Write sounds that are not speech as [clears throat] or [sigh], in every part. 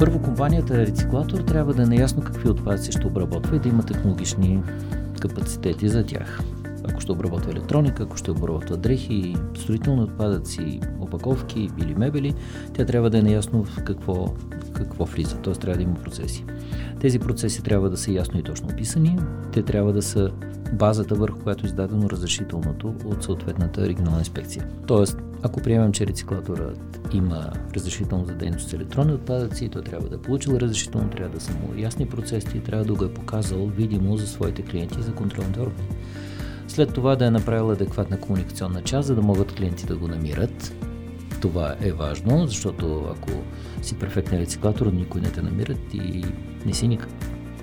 Първо, компанията рециклатор трябва да е наясно какви отпадъци ще обработва и да има технологични капацитети за тях. Ако ще обработва електроника, ако ще обработва дрехи, строителни отпадъци, опаковки или мебели, тя трябва да е наясно в какво, какво влиза, т.е. трябва да има процеси. Тези процеси трябва да са ясно и точно описани, те трябва да са базата върху която е издадено разрешителното от съответната регионална инспекция. Тоест, ако приемем, че рециклаторът има разрешително за дейност с електронни отпадъци, то трябва да е получил разрешително, трябва да са му ясни процеси и трябва да го е показал видимо за своите клиенти и за контролните органи. След това да е направил адекватна комуникационна част, за да могат клиенти да го намират. Това е важно, защото ако си перфектен рециклатор, никой не те намират и не си никак.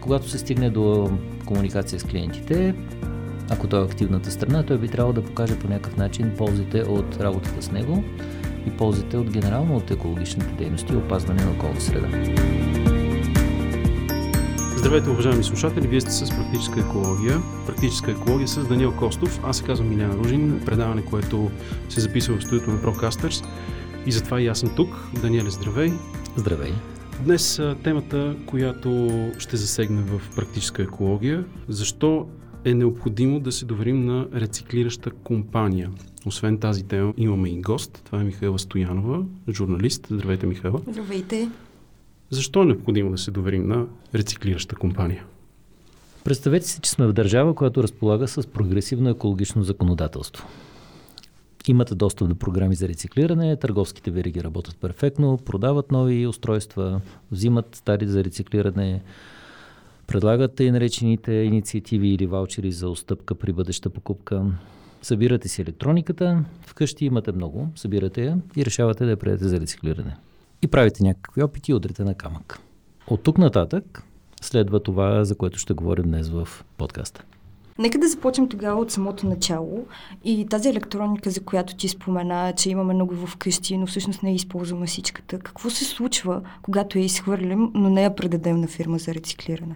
Когато се стигне до комуникация с клиентите, ако той е активната страна, той би трябвало да покаже по някакъв начин ползите от работата с него и ползите от генерално от екологичните дейности и опазване на околна среда. Здравейте, уважаеми слушатели! Вие сте с Практическа екология. Практическа екология с Даниел Костов. Аз се казвам Миляна Ружин. Предаване, което се записва в студиото на Procasters. И затова и аз съм тук. Даниеле, здравей! Здравей! Днес темата, която ще засегне в практическа екология, защо е необходимо да се доверим на рециклираща компания. Освен тази тема имаме и гост. Това е Михайла Стоянова, журналист. Здравейте, Михайла. Здравейте. Защо е необходимо да се доверим на рециклираща компания? Представете си, че сме в държава, която разполага с прогресивно екологично законодателство. Имате достъп до програми за рециклиране, търговските вериги работят перфектно, продават нови устройства, взимат стари за рециклиране, предлагат и наречените инициативи или ваучери за отстъпка при бъдеща покупка. Събирате си електрониката, вкъщи имате много, събирате я и решавате да я предете за рециклиране. И правите някакви опити и удрите на камък. От тук нататък следва това, за което ще говорим днес в подкаста. Нека да започнем тогава от самото начало и тази електроника, за която ти спомена, че имаме много в къщи, но всъщност не използваме всичката. Какво се случва, когато я изхвърлим, но не я предадем на фирма за рециклиране?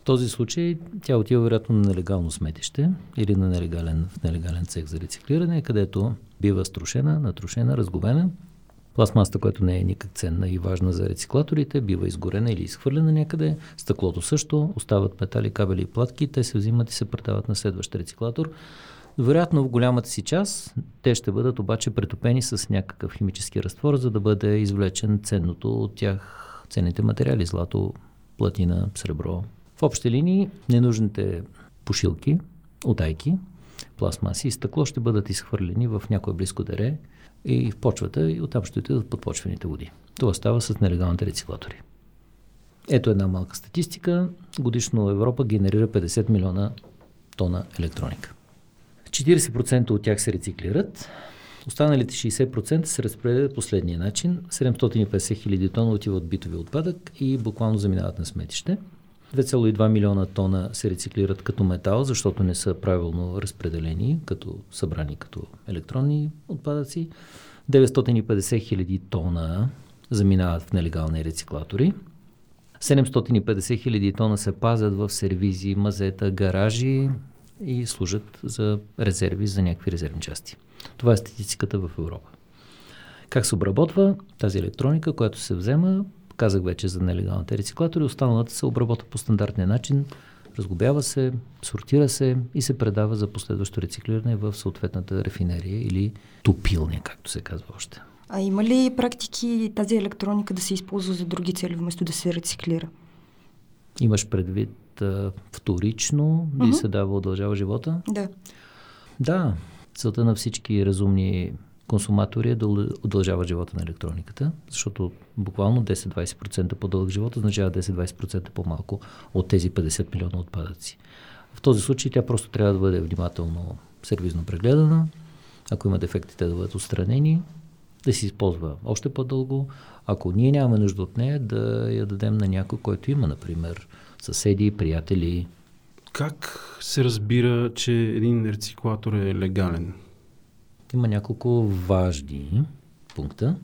В този случай тя отива вероятно на нелегално сметище или на нелегален, в нелегален цех за рециклиране, където бива струшена, натрушена, разговена. Пластмасата, която не е никак ценна и важна за рециклаторите, бива изгорена или изхвърлена някъде. Стъклото също, остават метали, кабели и платки, те се взимат и се предават на следващ рециклатор. Вероятно в голямата си част те ще бъдат обаче претопени с някакъв химически разтвор, за да бъде извлечен ценното от тях, ценните материали, злато, платина, сребро, в общи линии ненужните пошилки, отайки, пластмаси и стъкло ще бъдат изхвърлени в някое близко дере и в почвата и оттам ще отидат под почвените води. Това става с нелегалните рециклатори. Ето една малка статистика. Годишно Европа генерира 50 милиона тона електроника. 40% от тях се рециклират, останалите 60% се разпределят последния начин. 750 хиляди тона отиват битови отпадък и буквално заминават на сметище. 2,2 милиона тона се рециклират като метал, защото не са правилно разпределени, като събрани като електронни отпадъци. 950 хиляди тона заминават в нелегални рециклатори. 750 хиляди тона се пазят в сервизи, мазета, гаражи и служат за резерви, за някакви резервни части. Това е статистиката в Европа. Как се обработва тази електроника, която се взема, Казах вече за нелегалните рециклатори. Останалата се обработва по стандартния начин, разгубява се, сортира се и се предава за последващо рециклиране в съответната рефинерия или топилня, както се казва още. А има ли практики тази електроника да се използва за други цели, вместо да се рециклира? Имаш предвид а, вторично, да uh-huh. се дава удължава живота? Да. Да. Целта на всички разумни консуматори е да удължават живота на електрониката, защото буквално 10-20% по-дълъг живот означава 10-20% по-малко от тези 50 милиона отпадъци. В този случай тя просто трябва да бъде внимателно сервизно прегледана, ако има дефекти, те да бъдат отстранени, да се използва още по-дълго. Ако ние нямаме нужда от нея, да я дадем на някой, който има, например, съседи, приятели. Как се разбира, че един рециклатор е легален? Има няколко важни пункта.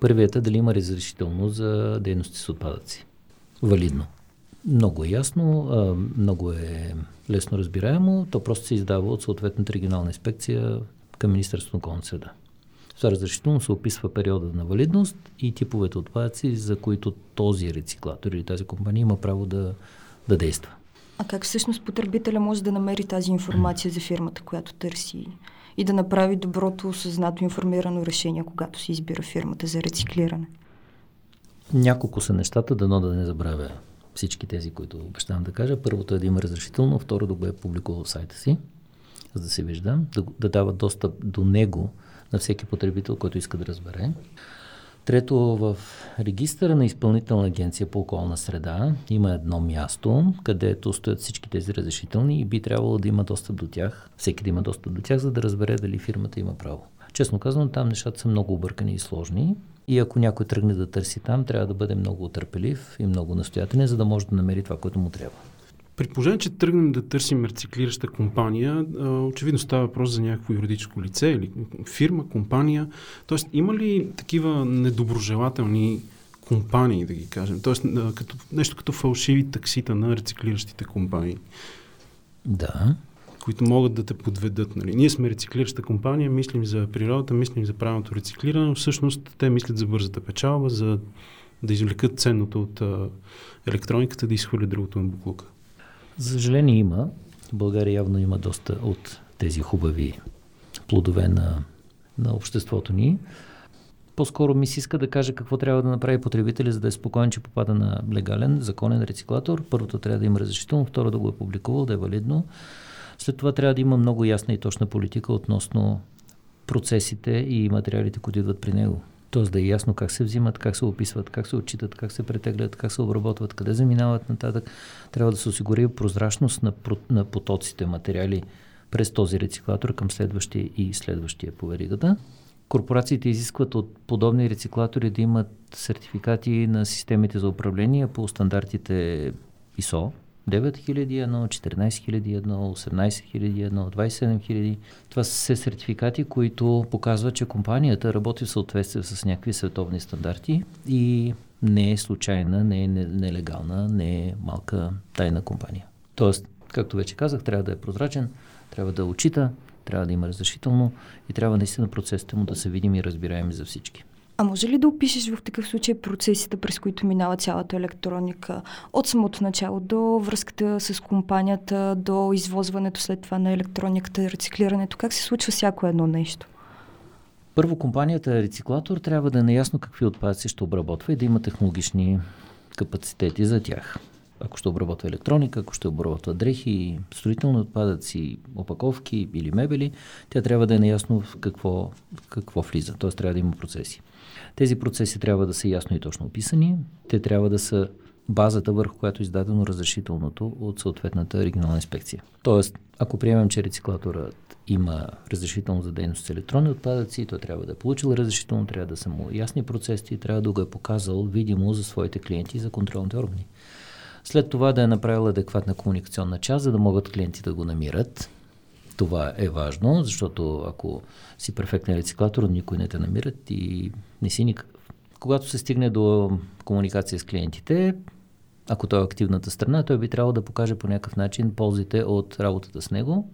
Първият е дали има разрешително за дейности с отпадъци. Валидно. Много е ясно, много е лесно разбираемо. То просто се издава от съответната регионална инспекция към Министерството на околната среда. това разрешително се описва периода на валидност и типовете отпадъци, за които този рециклатор или тази компания има право да, да действа. А как всъщност потребителя може да намери тази информация за фирмата, която търси и да направи доброто, осъзнато, информирано решение, когато се избира фирмата за рециклиране? Няколко са нещата, дано да не забравя всички тези, които обещавам да кажа. Първото е да има разрешително, второ да го е публикувал в сайта си, за да се вижда, да, да дава достъп до него на всеки потребител, който иска да разбере. Трето, в регистъра на изпълнителна агенция по околна среда има едно място, където стоят всички тези разрешителни и би трябвало да има достъп до тях, всеки да има достъп до тях, за да разбере дали фирмата има право. Честно казано, там нещата са много объркани и сложни. И ако някой тръгне да търси там, трябва да бъде много търпелив и много настоятелен, за да може да намери това, което му трябва. При положение, че тръгнем да търсим рециклираща компания, очевидно става въпрос за някакво юридическо лице или фирма, компания. Тоест, има ли такива недоброжелателни компании, да ги кажем? Тоест, като, нещо като фалшиви таксита на рециклиращите компании? Да. Които могат да те подведат. Нали? Ние сме рециклираща компания, мислим за природата, мислим за правилното рециклиране, но всъщност те мислят за бързата печалба, за да извлекат ценното от а, електрониката, да изхвърлят другото на буклука. За съжаление има. В България явно има доста от тези хубави плодове на, на обществото ни. По-скоро ми се иска да кажа какво трябва да направи потребителя, за да е спокоен, че попада на легален, законен рециклатор. Първото трябва да има разрешително, второ да го е публикувал, да е валидно. След това трябва да има много ясна и точна политика относно процесите и материалите, които идват при него. Тоест да е ясно как се взимат, как се описват, как се отчитат, как се претеглят, как се обработват, къде заминават нататък. Трябва да се осигури прозрачност на, на потоците материали през този рециклатор към следващия и следващия по веригата. Корпорациите изискват от подобни рециклатори да имат сертификати на системите за управление по стандартите ISO, 9001, 14001, 18001, 27000. Това са сертификати, които показват, че компанията работи в съответствие с някакви световни стандарти и не е случайна, не е нелегална, не е малка тайна компания. Тоест, както вече казах, трябва да е прозрачен, трябва да очита, трябва да има разрешително и трябва наистина процесите му да се видим и разбираеми за всички. А може ли да опишеш в такъв случай процесите, през които минава цялата електроника? От самото начало до връзката с компанията, до извозването след това на електрониката, рециклирането. Как се случва всяко едно нещо? Първо, компанията рециклатор трябва да е наясно какви отпадъци ще обработва и да има технологични капацитети за тях. Ако ще обработва електроника, ако ще обработва дрехи, строителни отпадъци, опаковки или мебели, тя трябва да е наясно в какво, какво влиза. Т.е. трябва да има процеси. Тези процеси трябва да са ясно и точно описани. Те трябва да са базата, върху която е издадено разрешителното от съответната регионална инспекция. Тоест, ако приемем, че рециклаторът има разрешително за дейност с електронни отпадъци, той трябва да е получил разрешително, трябва да са му ясни процеси, трябва да го е показал видимо за своите клиенти и за контролните органи. След това да е направил адекватна комуникационна част, за да могат клиенти да го намират. Това е важно, защото ако си перфектен рециклатор, никой не те намират и не си никакъв. Когато се стигне до комуникация с клиентите, ако той е активната страна, той би трябвало да покаже по някакъв начин ползите от работата с него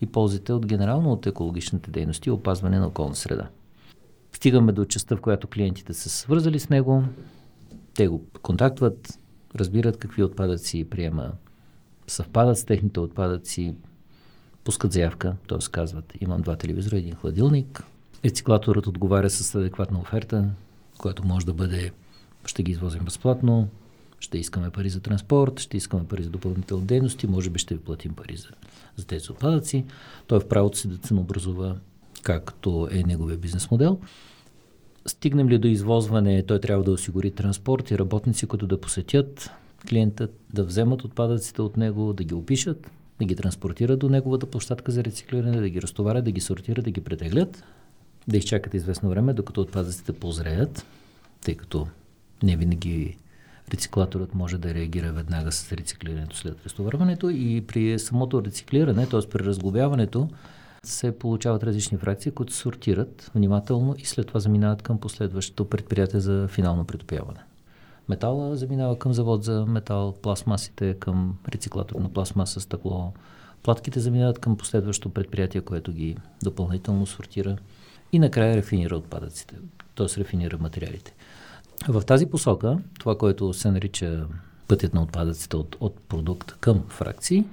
и ползите от генерално от екологичните дейности и опазване на околна среда. Стигаме до частта, в която клиентите са свързали с него, те го контактват, разбират какви отпадъци приема, съвпадат с техните отпадъци, пускат заявка, т.е. казват, имам два телевизора, един хладилник. Рециклаторът отговаря с адекватна оферта, която може да бъде, ще ги извозим безплатно, ще искаме пари за транспорт, ще искаме пари за допълнителни дейности, може би ще ви платим пари за, за тези отпадъци. Той е в правото си да ценообразува както е неговия бизнес модел. Стигнем ли до извозване, той трябва да осигури транспорт и работници, които да посетят клиентът, да вземат отпадъците от него, да ги опишат, да ги транспортират до неговата площадка за рециклиране, да ги разтоварят, да ги сортират, да ги претеглят, да изчакат известно време, докато отпадъците позреят, тъй като не винаги рециклаторът може да реагира веднага с рециклирането след разтоварването и при самото рециклиране, т.е. при разглобяването, се получават различни фракции, които сортират внимателно и след това заминават към последващото предприятие за финално притопяване. Метала заминава към завод за метал, пластмасите към рециклатор на пластмаса, стъкло. Платките заминават към последващо предприятие, което ги допълнително сортира. и накрая рафинира отпадъците, т.е. рафинира материалите. В тази посока, това, което се нарича пътят на отпадъците от, от продукт към фракции,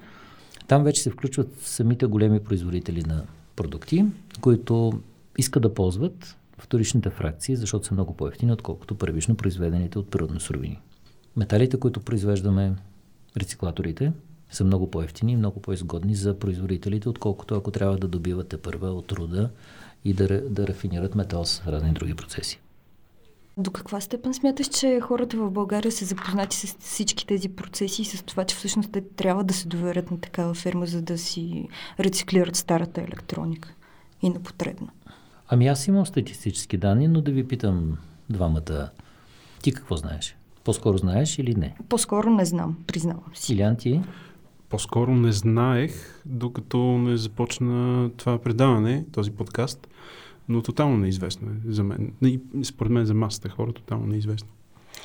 там вече се включват самите големи производители на продукти, които искат да ползват вторичните фракции, защото са много по-ефтини, отколкото първично произведените от природни суровини. Металите, които произвеждаме, рециклаторите, са много по-ефтини и много по-изгодни за производителите, отколкото ако трябва да добивате първа от труда и да, да рафинират метал с разни други процеси. До каква степен смяташ, че хората в България са запознати с всички тези процеси и с това, че всъщност те трябва да се доверят на такава фирма, за да си рециклират старата електроника и на потребна? Ами аз имам статистически данни, но да ви питам двамата. Ти какво знаеш? По-скоро знаеш или не? По-скоро не знам, признавам си. Илян ти? По-скоро не знаех, докато не започна това предаване, този подкаст, но тотално неизвестно е за мен. И според мен за масата хора тотално неизвестно.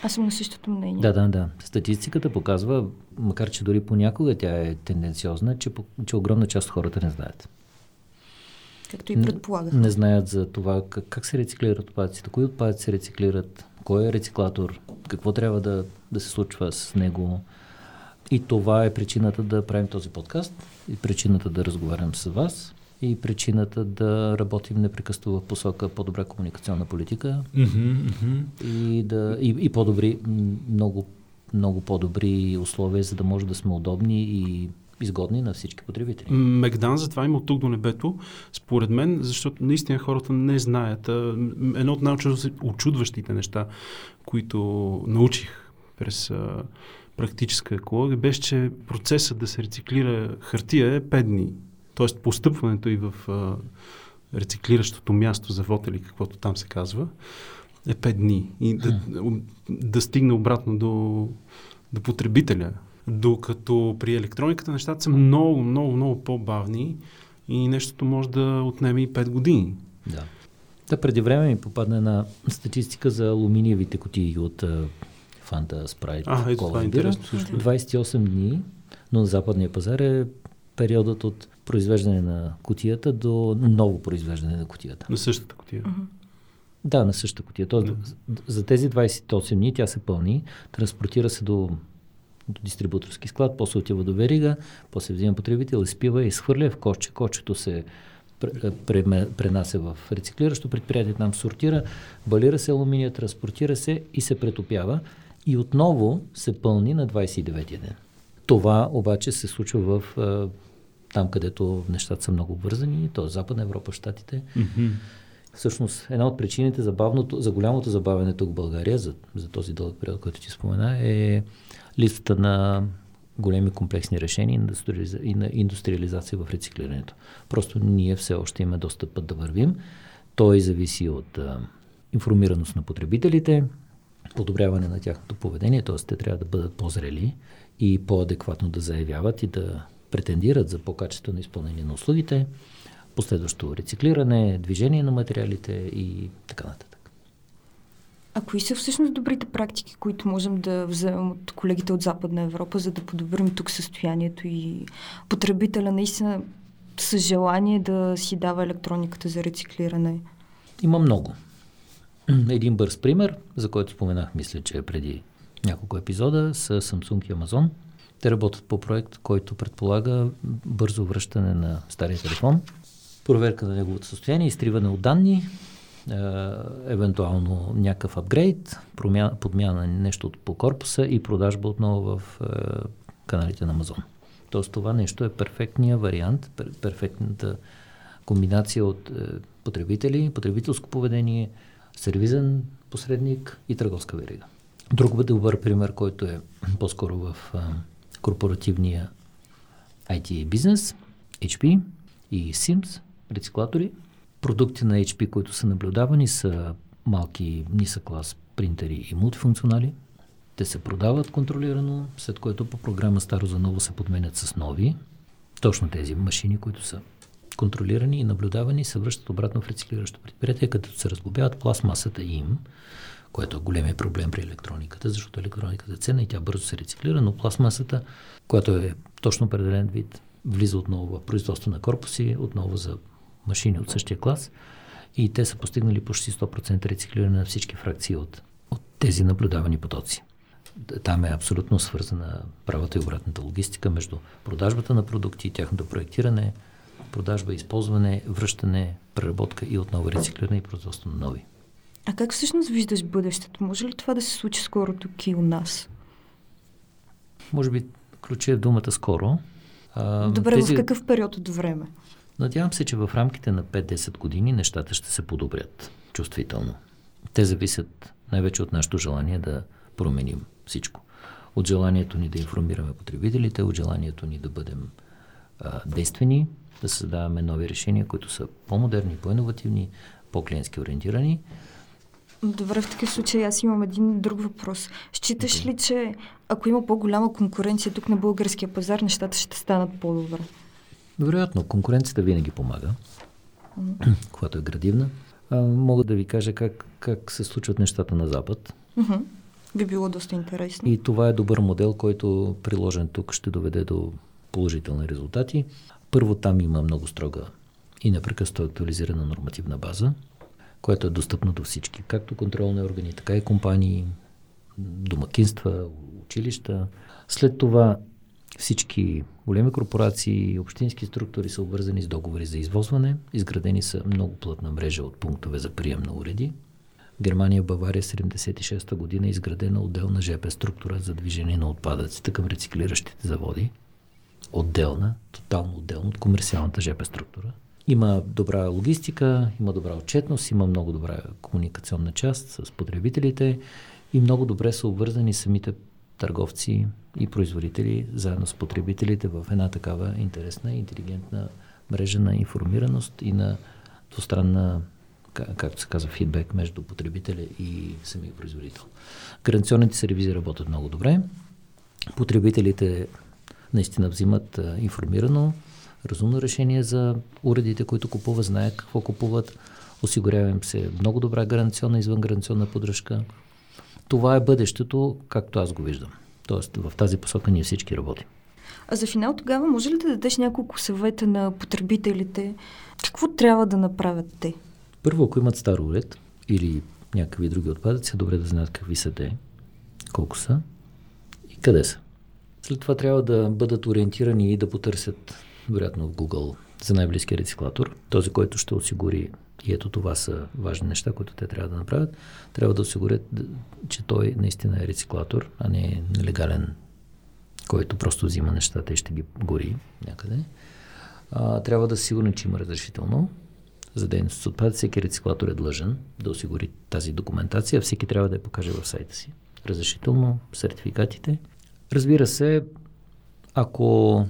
Аз съм на същото мнение. Да, да, да. Статистиката показва, макар че дори понякога тя е тенденциозна, че, че огромна част от хората не знаят. Както и предполагах. Не, не знаят за това как, как се рециклират отпадъците, кои отпадъци се рециклират, кой е рециклатор, какво трябва да, да се случва с него. И това е причината да правим този подкаст и причината да разговарям с вас и причината да работим непрекъснато в посока по-добра комуникационна политика mm-hmm, mm-hmm. и, да, и, и по-добри, много, много по-добри условия, за да може да сме удобни и изгодни на всички потребители. Мегдан затова има от тук до небето, според мен, защото наистина хората не знаят. Едно от най-очудващите неща, които научих през практическа екология, беше, че процесът да се рециклира хартия е 5 дни. Тоест постъпването и в а, рециклиращото място за вод или каквото там се казва е 5 дни. И да, да стигне обратно до, до потребителя. Докато при електрониката нещата са много, много, много по-бавни и нещото може да отнеме и 5 години. Да. Да, преди време ми попадна една статистика за алуминиевите кутии от Фанта, Спрайт, а, ето, това е интересно също. 28 дни, но на западния пазар е периодът от произвеждане на кутията до ново произвеждане на кутията. На същата кутия. Uh-huh. Да, на същата кутия. Тоест, да. За тези 28 дни тя се пълни, транспортира се до, до дистрибуторски склад, после отива до верига, после взима потребител, изпива и изхвърля в кошче. Кочето се пренася в рециклиращо предприятие, там сортира, балира се алуминия, транспортира се и се претопява и отново се пълни на 29-я ден. Това обаче се случва в там, където нещата са много вързани, т.е. Западна Европа, Штатите. Mm-hmm. Всъщност, една от причините за, бавното, за голямото забавяне тук в България, за, за този дълъг период, който ти спомена, е листата на големи комплексни решения и на индустриализация в рециклирането. Просто ние все още имаме доста път да вървим. Той зависи от а, информираност на потребителите, подобряване на тяхното поведение, т.е. те трябва да бъдат по-зрели и по-адекватно да заявяват и да претендират за по-качествено изпълнение на услугите, последващо рециклиране, движение на материалите и така нататък. А кои са всъщност добрите практики, които можем да вземем от колегите от Западна Европа, за да подобрим тук състоянието и потребителя наистина с желание да си дава електрониката за рециклиране? Има много. Един бърз пример, за който споменах, мисля, че преди няколко епизода, с Samsung и Amazon. Те работят по проект, който предполага бързо връщане на стария телефон, проверка на неговото състояние, изтриване от данни, е, евентуално някакъв апгрейд, промяна, подмяна нещо по корпуса и продажба отново в е, каналите на Amazon. Тоест това нещо е перфектният вариант, пер, перфектната комбинация от е, потребители, потребителско поведение, сервизен посредник и търговска верига. Друг добър пример, който е по-скоро в а, корпоративния IT бизнес, HP и Sims, рециклатори. Продукти на HP, които са наблюдавани, са малки нисък клас принтери и мултифункционали. Те се продават контролирано, след което по програма старо за ново се подменят с нови. Точно тези машини, които са контролирани и наблюдавани, се връщат обратно в рециклиращо предприятие, като се разглобяват пластмасата им, което е големия проблем при електрониката, защото електрониката е ценна и тя бързо се рециклира, но пластмасата, която е точно определен вид, влиза отново в производство на корпуси, отново за машини от същия клас и те са постигнали почти 100% рециклиране на всички фракции от, от тези наблюдавани потоци. Там е абсолютно свързана правата и обратната логистика между продажбата на продукти, тяхното проектиране, продажба, използване, връщане, преработка и отново рециклиране и производство на нови. А как всъщност виждаш бъдещето? Може ли това да се случи скоро тук и у нас? Може би ключи е думата скоро. А, Добре, тези... в какъв период от време? Надявам се, че в рамките на 5-10 години нещата ще се подобрят чувствително. Те зависят най-вече от нашето желание да променим всичко. От желанието ни да информираме потребителите, от желанието ни да бъдем а, действени, да създаваме нови решения, които са по-модерни, по-инновативни, по-клиентски ориентирани. Добре, в такъв случай аз имам един друг въпрос. Считаш ли, че ако има по-голяма конкуренция тук на българския пазар, нещата ще станат по-добре? Вероятно, конкуренцията винаги помага, mm-hmm. [clears throat] когато е градивна. А, мога да ви кажа как, как се случват нещата на Запад. Mm-hmm. Би било доста интересно. И това е добър модел, който приложен тук ще доведе до положителни резултати. Първо там има много строга и непрекъснато актуализирана нормативна база, която е достъпна до всички, както контролни органи, така и компании, домакинства, училища. След това всички големи корпорации и общински структури са обвързани с договори за извозване. Изградени са много плътна мрежа от пунктове за прием на уреди. Германия, Бавария, 76-та година е изградена отделна ЖП структура за движение на отпадъците към рециклиращите заводи. Отделна, тотално отделна от комерциалната ЖП структура. Има добра логистика, има добра отчетност, има много добра комуникационна част с потребителите и много добре са обвързани самите търговци и производители заедно с потребителите в една такава интересна, интелигентна мрежа на информираност и на двустранна, както се казва, фидбек между потребителя и самия производител. Гаранционните сервизи работят много добре. Потребителите наистина взимат информирано, разумно решение за уредите, които купуват, знаят какво купуват. Осигурявам се много добра гаранционна и извънгаранционна поддръжка. Това е бъдещето, както аз го виждам. Тоест, в тази посока ние всички работим. А за финал тогава може ли да дадеш няколко съвета на потребителите? Какво трябва да направят те? Първо, ако имат стар уред или някакви други отпадъци, е добре да знаят какви са те, колко са и къде са. След това трябва да бъдат ориентирани и да потърсят, вероятно в Google, за най-близкия рециклатор, този, който ще осигури и ето това са важни неща, които те трябва да направят. Трябва да осигурят, че той наистина е рециклатор, а не нелегален, който просто взима нещата и ще ги гори някъде. А, трябва да са сигурни, че има разрешително за дейност с отпадъци. Всеки рециклатор е длъжен да осигури тази документация. Всеки трябва да я покаже в сайта си. Разрешително, сертификатите. Разбира се, ако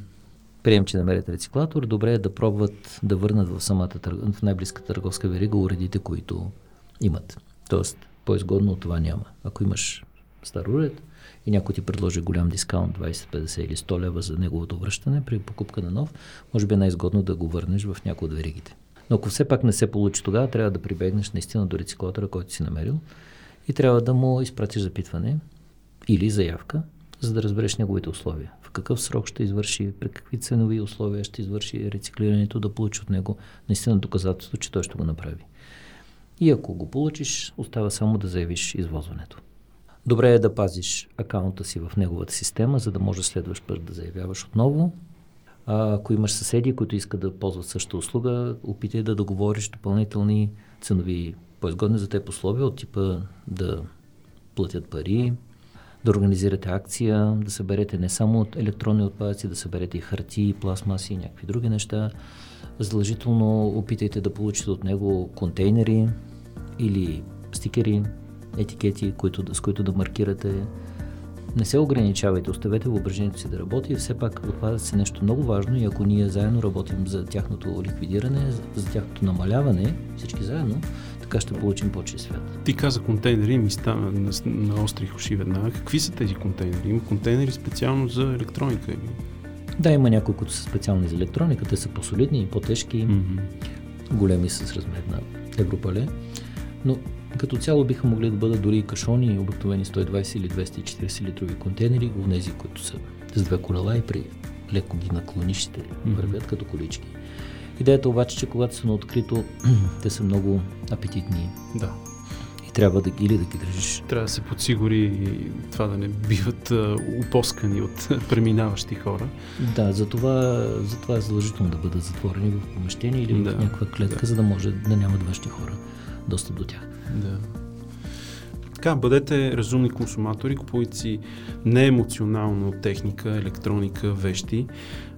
прием, че намерят рециклатор, добре е да пробват да върнат в самата в най-близката търговска верига уредите, които имат. Тоест, по-изгодно от това няма. Ако имаш стар уред и някой ти предложи голям дискаунт 20, 50 или 100 лева за неговото връщане при покупка на нов, може би е най-изгодно да го върнеш в някои от веригите. Но ако все пак не се получи тогава, трябва да прибегнеш наистина до рециклатора, който си намерил и трябва да му изпратиш запитване или заявка, за да разбереш неговите условия какъв срок ще извърши, при какви ценови условия ще извърши рециклирането, да получи от него наистина доказателство, че той ще го направи. И ако го получиш, остава само да заявиш извозването. Добре е да пазиш акаунта си в неговата система, за да може следващ път да заявяваш отново. А, ако имаш съседи, които искат да ползват същата услуга, опитай да договориш допълнителни ценови по-изгодни за теб условия от типа да платят пари, да организирате акция, да съберете не само от електронни отпадъци, да съберете и хартии, пластмаси и някакви други неща. Задължително опитайте да получите от него контейнери или стикери, етикети, които, с които да маркирате. Не се ограничавайте, оставете въображението си да работи. Все пак отпадъци е нещо много важно и ако ние заедно работим за тяхното ликвидиране, за тяхното намаляване, всички заедно, така ще получим по-чист свят. Ти каза контейнери ми стана на, на остри уши веднага. Какви са тези контейнери? Има контейнери специално за електроника? Да, има някои, които са специални за електроника. Те са по-солидни и по-тежки, mm-hmm. големи с размер на европале. Но като цяло биха могли да бъдат дори и кашони, обикновени 120 или 240 литрови контейнери, тези, които са с две колела и при леко ги mm-hmm. вървят като колички. Идеята обаче, че когато са на открито, [clears throat] те са много апетитни. Да. И трябва да, или да ги държиш. Трябва да се подсигури това да не биват а, упоскани от [laughs] преминаващи хора. Да, затова, затова е задължително да бъдат затворени в помещение или Да, в някаква клетка, да. за да може да нямат външни хора достъп до тях. Да. Така, бъдете разумни консуматори, купувайте си неемоционално техника, електроника, вещи,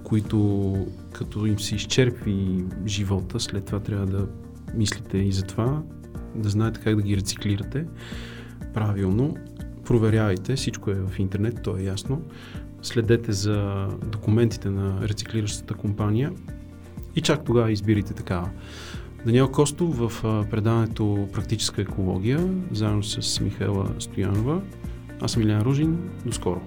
които като им се изчерпи живота, след това трябва да мислите и за това, да знаете как да ги рециклирате правилно. Проверявайте, всичко е в интернет, то е ясно. Следете за документите на рециклиращата компания и чак тогава избирайте такава. Даниел Костов в предаването Практическа екология, заедно с Михаела Стоянова. Аз съм Илян Ружин. До скоро!